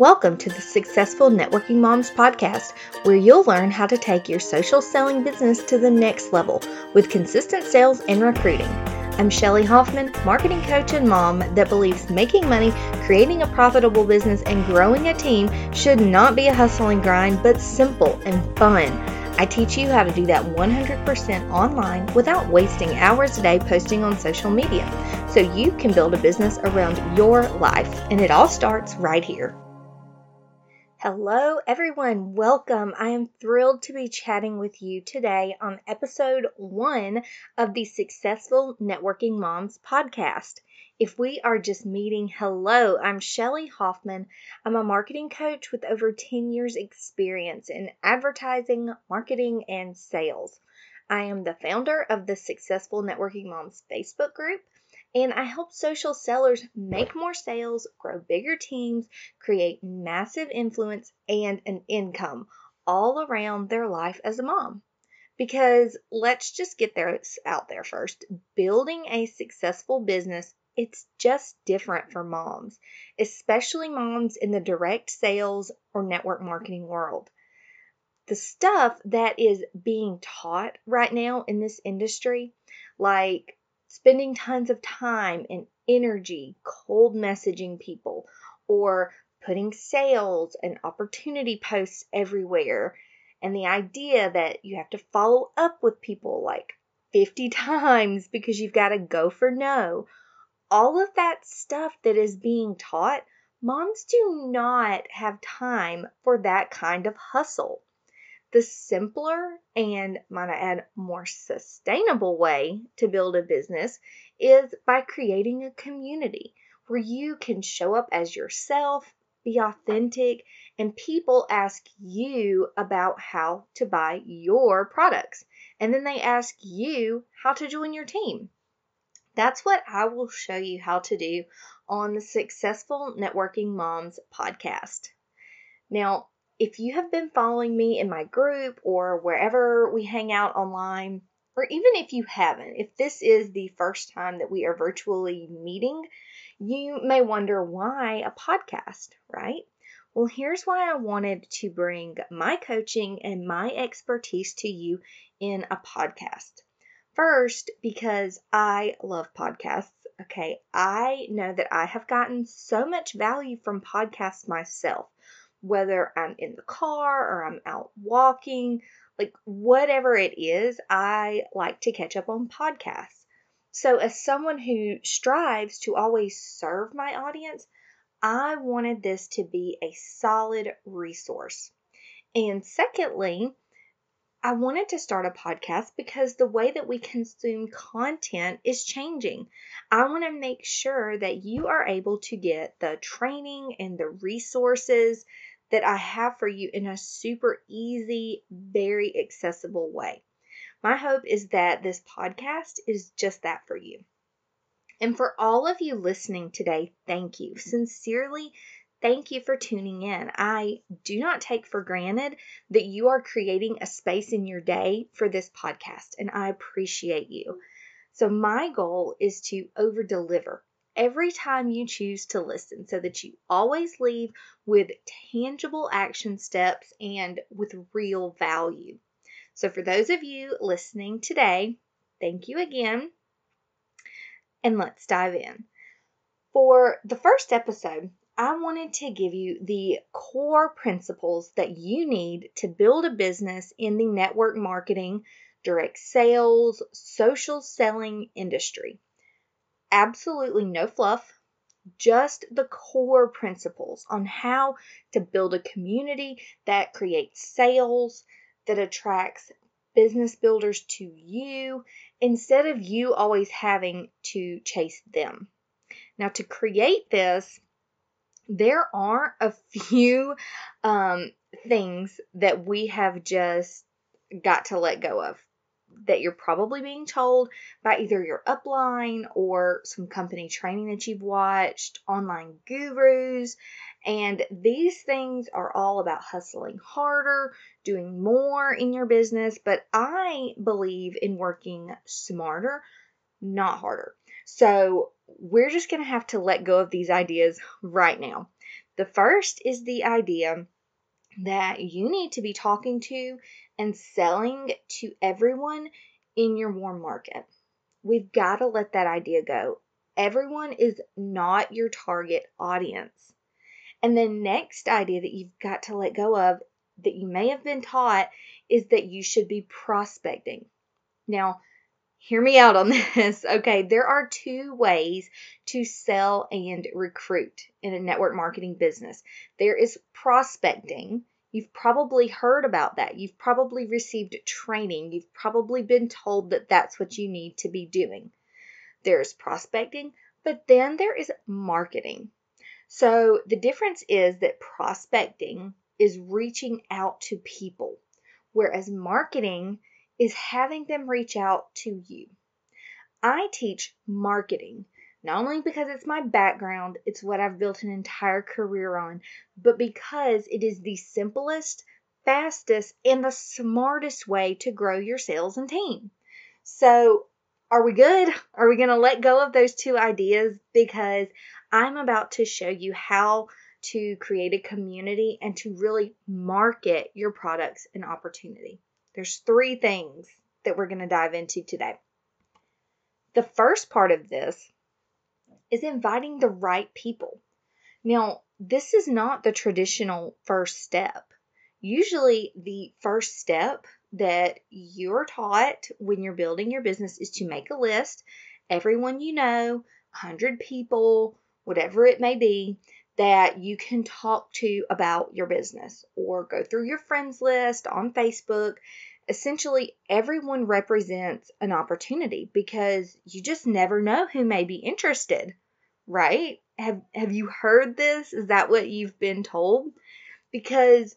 Welcome to the Successful Networking Moms podcast, where you'll learn how to take your social selling business to the next level with consistent sales and recruiting. I'm Shelly Hoffman, marketing coach and mom that believes making money, creating a profitable business, and growing a team should not be a hustle and grind, but simple and fun. I teach you how to do that 100% online without wasting hours a day posting on social media so you can build a business around your life. And it all starts right here. Hello, everyone. Welcome. I am thrilled to be chatting with you today on episode one of the Successful Networking Moms podcast. If we are just meeting, hello, I'm Shelly Hoffman. I'm a marketing coach with over 10 years' experience in advertising, marketing, and sales. I am the founder of the Successful Networking Moms Facebook group and I help social sellers make more sales, grow bigger teams, create massive influence and an income all around their life as a mom. Because let's just get there out there first. Building a successful business, it's just different for moms, especially moms in the direct sales or network marketing world. The stuff that is being taught right now in this industry, like spending tons of time and energy cold messaging people or putting sales and opportunity posts everywhere. And the idea that you have to follow up with people like 50 times because you've got to go for no. All of that stuff that is being taught, moms do not have time for that kind of hustle. The simpler and, might I add, more sustainable way to build a business is by creating a community where you can show up as yourself, be authentic, and people ask you about how to buy your products. And then they ask you how to join your team. That's what I will show you how to do on the Successful Networking Moms podcast. Now, if you have been following me in my group or wherever we hang out online, or even if you haven't, if this is the first time that we are virtually meeting, you may wonder why a podcast, right? Well, here's why I wanted to bring my coaching and my expertise to you in a podcast. First, because I love podcasts. Okay, I know that I have gotten so much value from podcasts myself whether I'm in the car or I'm out walking, like whatever it is, I like to catch up on podcasts. So, as someone who strives to always serve my audience, I wanted this to be a solid resource. And secondly, I wanted to start a podcast because the way that we consume content is changing. I want to make sure that you are able to get the training and the resources that I have for you in a super easy, very accessible way. My hope is that this podcast is just that for you. And for all of you listening today, thank you. Sincerely, thank you for tuning in. I do not take for granted that you are creating a space in your day for this podcast, and I appreciate you. So, my goal is to over deliver every time you choose to listen so that you always leave with tangible action steps and with real value. So, for those of you listening today, thank you again. And let's dive in. For the first episode, I wanted to give you the core principles that you need to build a business in the network marketing, direct sales, social selling industry absolutely no fluff, just the core principles on how to build a community that creates sales, that attracts business builders to you instead of you always having to chase them. Now, to create this, there are a few um, things that we have just got to let go of that you're probably being told by either your upline or some company training that you've watched, online gurus. And these things are all about hustling harder, doing more in your business. But I believe in working smarter, not harder. So we're just going to have to let go of these ideas right now. The first is the idea that you need to be talking to and selling to everyone in your warm market. We've got to let that idea go. Everyone is not your target audience. And the next idea that you've got to let go of that you may have been taught is that you should be prospecting. Now, hear me out on this. Okay, there are two ways to sell and recruit in a network marketing business there is prospecting. You've probably heard about that. You've probably received training. You've probably been told that that's what you need to be doing. There's prospecting, but then there is marketing. So the difference is that prospecting is reaching out to people, whereas marketing is having them reach out to you. I teach marketing, not only because it's my background, it's what I've built an entire career on, but because it is the simplest, fastest, and the smartest way to grow your sales and team. So, are we good? Are we going to let go of those two ideas? Because I'm about to show you how to create a community and to really market your products and opportunity. There's three things that we're going to dive into today. The first part of this is inviting the right people. Now, this is not the traditional first step. Usually, the first step that you're taught when you're building your business is to make a list, everyone you know, 100 people, whatever it may be, that you can talk to about your business or go through your friends list on Facebook. Essentially, everyone represents an opportunity because you just never know who may be interested, right? Have have you heard this? Is that what you've been told? Because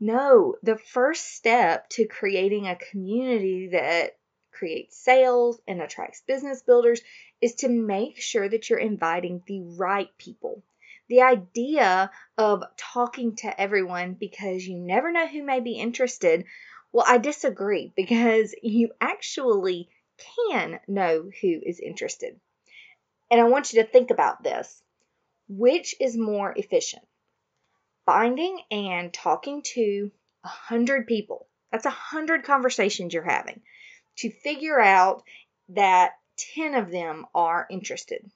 no, the first step to creating a community that creates sales and attracts business builders is to make sure that you're inviting the right people the idea of talking to everyone because you never know who may be interested, well, I disagree because you actually can know who is interested. And I want you to think about this. Which is more efficient? Finding and talking to a hundred people. That's a hundred conversations you're having to figure out that 10 of them are interested.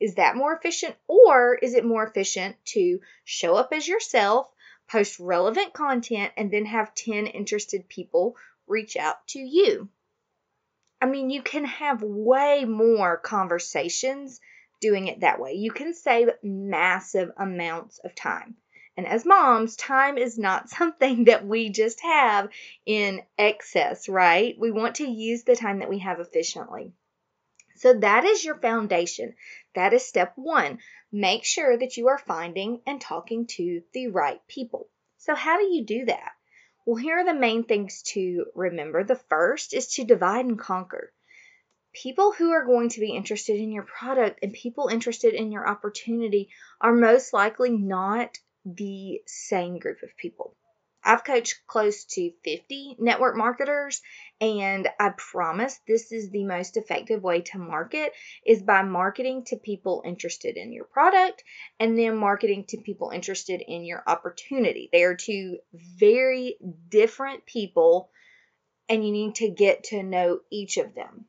Is that more efficient? Or is it more efficient to show up as yourself, post relevant content, and then have 10 interested people reach out to you? I mean, you can have way more conversations doing it that way. You can save massive amounts of time. And as moms, time is not something that we just have in excess, right? We want to use the time that we have efficiently. So that is your foundation. That is step one. Make sure that you are finding and talking to the right people. So, how do you do that? Well, here are the main things to remember. The first is to divide and conquer. People who are going to be interested in your product and people interested in your opportunity are most likely not the same group of people. I've coached close to 50 network marketers and I promise this is the most effective way to market is by marketing to people interested in your product and then marketing to people interested in your opportunity. They are two very different people and you need to get to know each of them.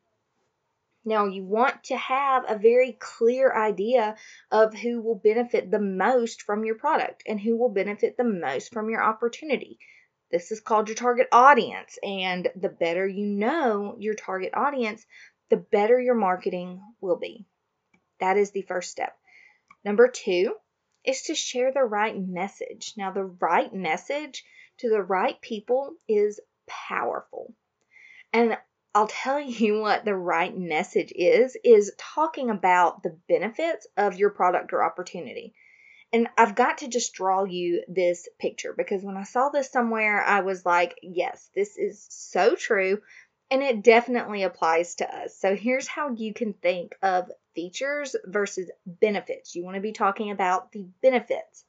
Now, you want to have a very clear idea of who will benefit the most from your product and who will benefit the most from your opportunity. This is called your target audience. And the better you know your target audience, the better your marketing will be. That is the first step. Number two is to share the right message. Now, the right message to the right people is powerful. And I'll tell you what the right message is is talking about the benefits of your product or opportunity. And I've got to just draw you this picture because when I saw this somewhere, I was like, yes, this is so true. And it definitely applies to us. So here's how you can think of features versus benefits. You want to be talking about the benefits.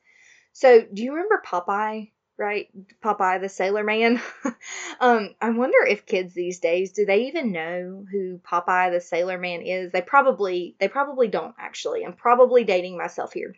So, do you remember Popeye? Right? Popeye the Sailor Man. um, I wonder if kids these days do they even know who Popeye the Sailor Man is? They probably they probably don't actually. I'm probably dating myself here.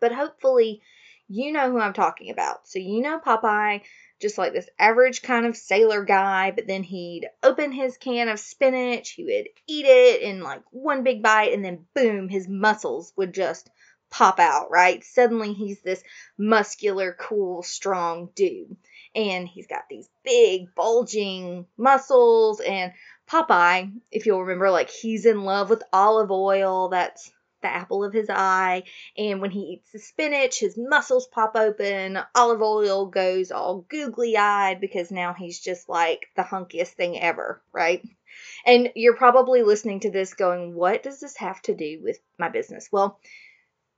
but hopefully you know who I'm talking about. So you know Popeye, just like this average kind of sailor guy, but then he'd open his can of spinach, he would eat it in like one big bite, and then boom, his muscles would just pop out, right? Suddenly he's this muscular, cool, strong dude. And he's got these big, bulging muscles. And Popeye, if you'll remember, like he's in love with Olive Oyl. That's the apple of his eye. And when he eats the spinach, his muscles pop open. Olive Oyl goes all googly eyed because now he's just like the hunkiest thing ever, right? And you're probably listening to this going, what does this have to do with my business? Well,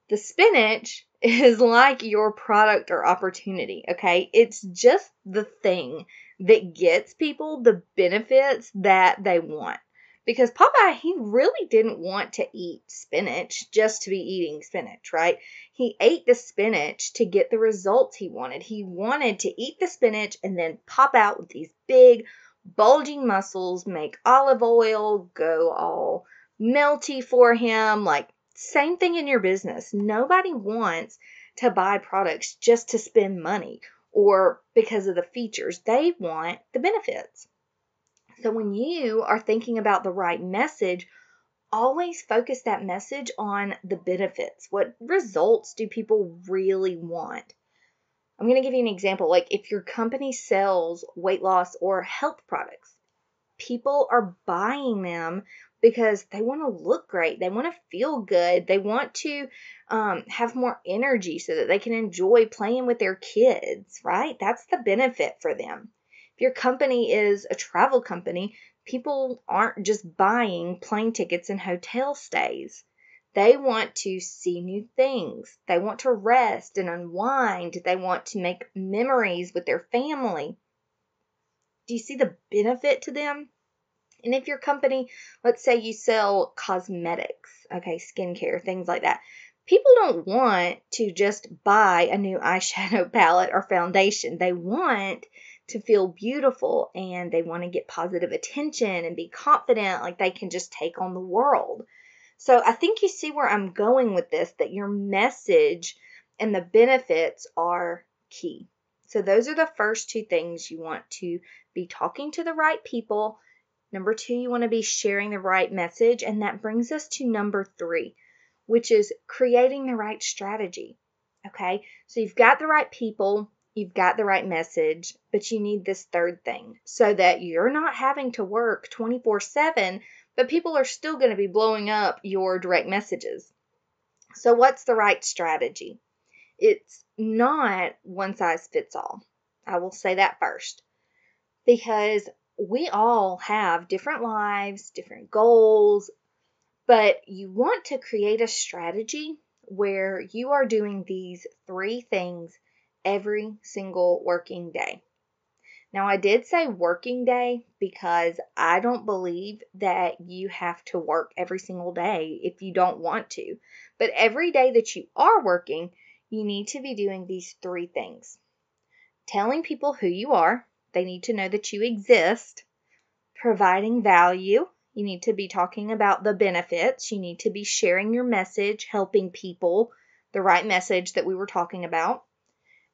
the spinach is like your product or opportunity, okay? It's just the thing that gets people the benefits that they want. Because Popeye, he really didn't want to eat spinach just to be eating spinach, right? He ate the spinach to get the results he wanted. He wanted to eat the spinach and then pop out with these big, bulging muscles, make Olive Oyl go all melty for him, like same thing in your business. Nobody wants to buy products just to spend money or because of the features. They want the benefits. So when you are thinking about the right message, always focus that message on the benefits. What results do people really want? I'm going to give you an example. Like if your company sells weight loss or health products, people are buying them because they want to look great. They want to feel good. They want to um, have more energy so that they can enjoy playing with their kids, right? That's the benefit for them. If your company is a travel company, people aren't just buying plane tickets and hotel stays. They want to see new things. They want to rest and unwind. They want to make memories with their family. Do you see the benefit to them? And if your company, let's say you sell cosmetics, okay, skincare, things like that, people don't want to just buy a new eyeshadow palette or foundation. They want to feel beautiful and they want to get positive attention and be confident, like they can just take on the world. So I think you see where I'm going with this that your message and the benefits are key. So those are the first two things you want to be talking to the right people Number two, you want to be sharing the right message. And that brings us to number three, which is creating the right strategy. Okay, so you've got the right people, you've got the right message, but you need this third thing so that you're not having to work 24 7, but people are still going to be blowing up your direct messages. So, what's the right strategy? It's not one size fits all. I will say that first. Because we all have different lives, different goals, but you want to create a strategy where you are doing these three things every single working day. Now, I did say working day because I don't believe that you have to work every single day if you don't want to. But every day that you are working, you need to be doing these three things telling people who you are, they need to know that you exist. Providing value. You need to be talking about the benefits. You need to be sharing your message, helping people, the right message that we were talking about.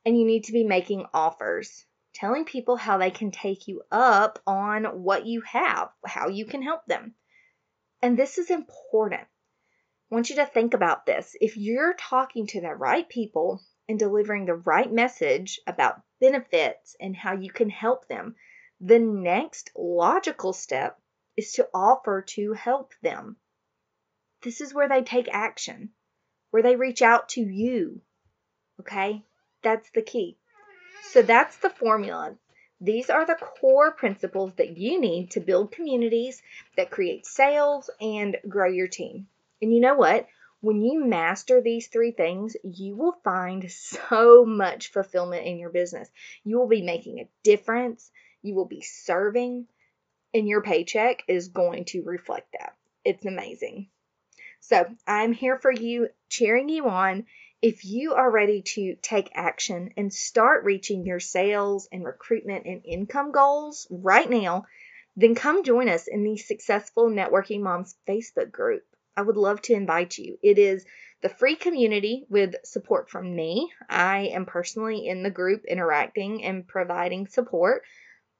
And you need to be making offers, telling people how they can take you up on what you have, how you can help them. And this is important. I want you to think about this. If you're talking to the right people and delivering the right message about benefits and how you can help them, the next logical step is to offer to help them. This is where they take action, where they reach out to you. Okay? That's the key. So that's the formula. These are the core principles that you need to build communities that create sales and grow your team. And you know what? When you master these three things, you will find so much fulfillment in your business. You will be making a difference, you will be serving, and your paycheck is going to reflect that. It's amazing. So, I'm here for you, cheering you on. If you are ready to take action and start reaching your sales and recruitment and income goals right now, then come join us in the Successful Networking Moms Facebook group. I would love to invite you. It is the free community with support from me. I am personally in the group interacting and providing support,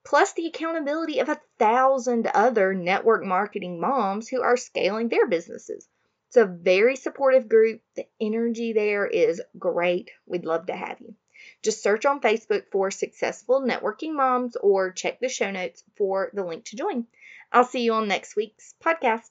plus the accountability of a thousand other network marketing moms who are scaling their businesses. It's a very supportive group. The energy there is great. We'd love to have you. Just search on Facebook for Successful Networking Moms or check the show notes for the link to join. I'll see you on next week's podcast.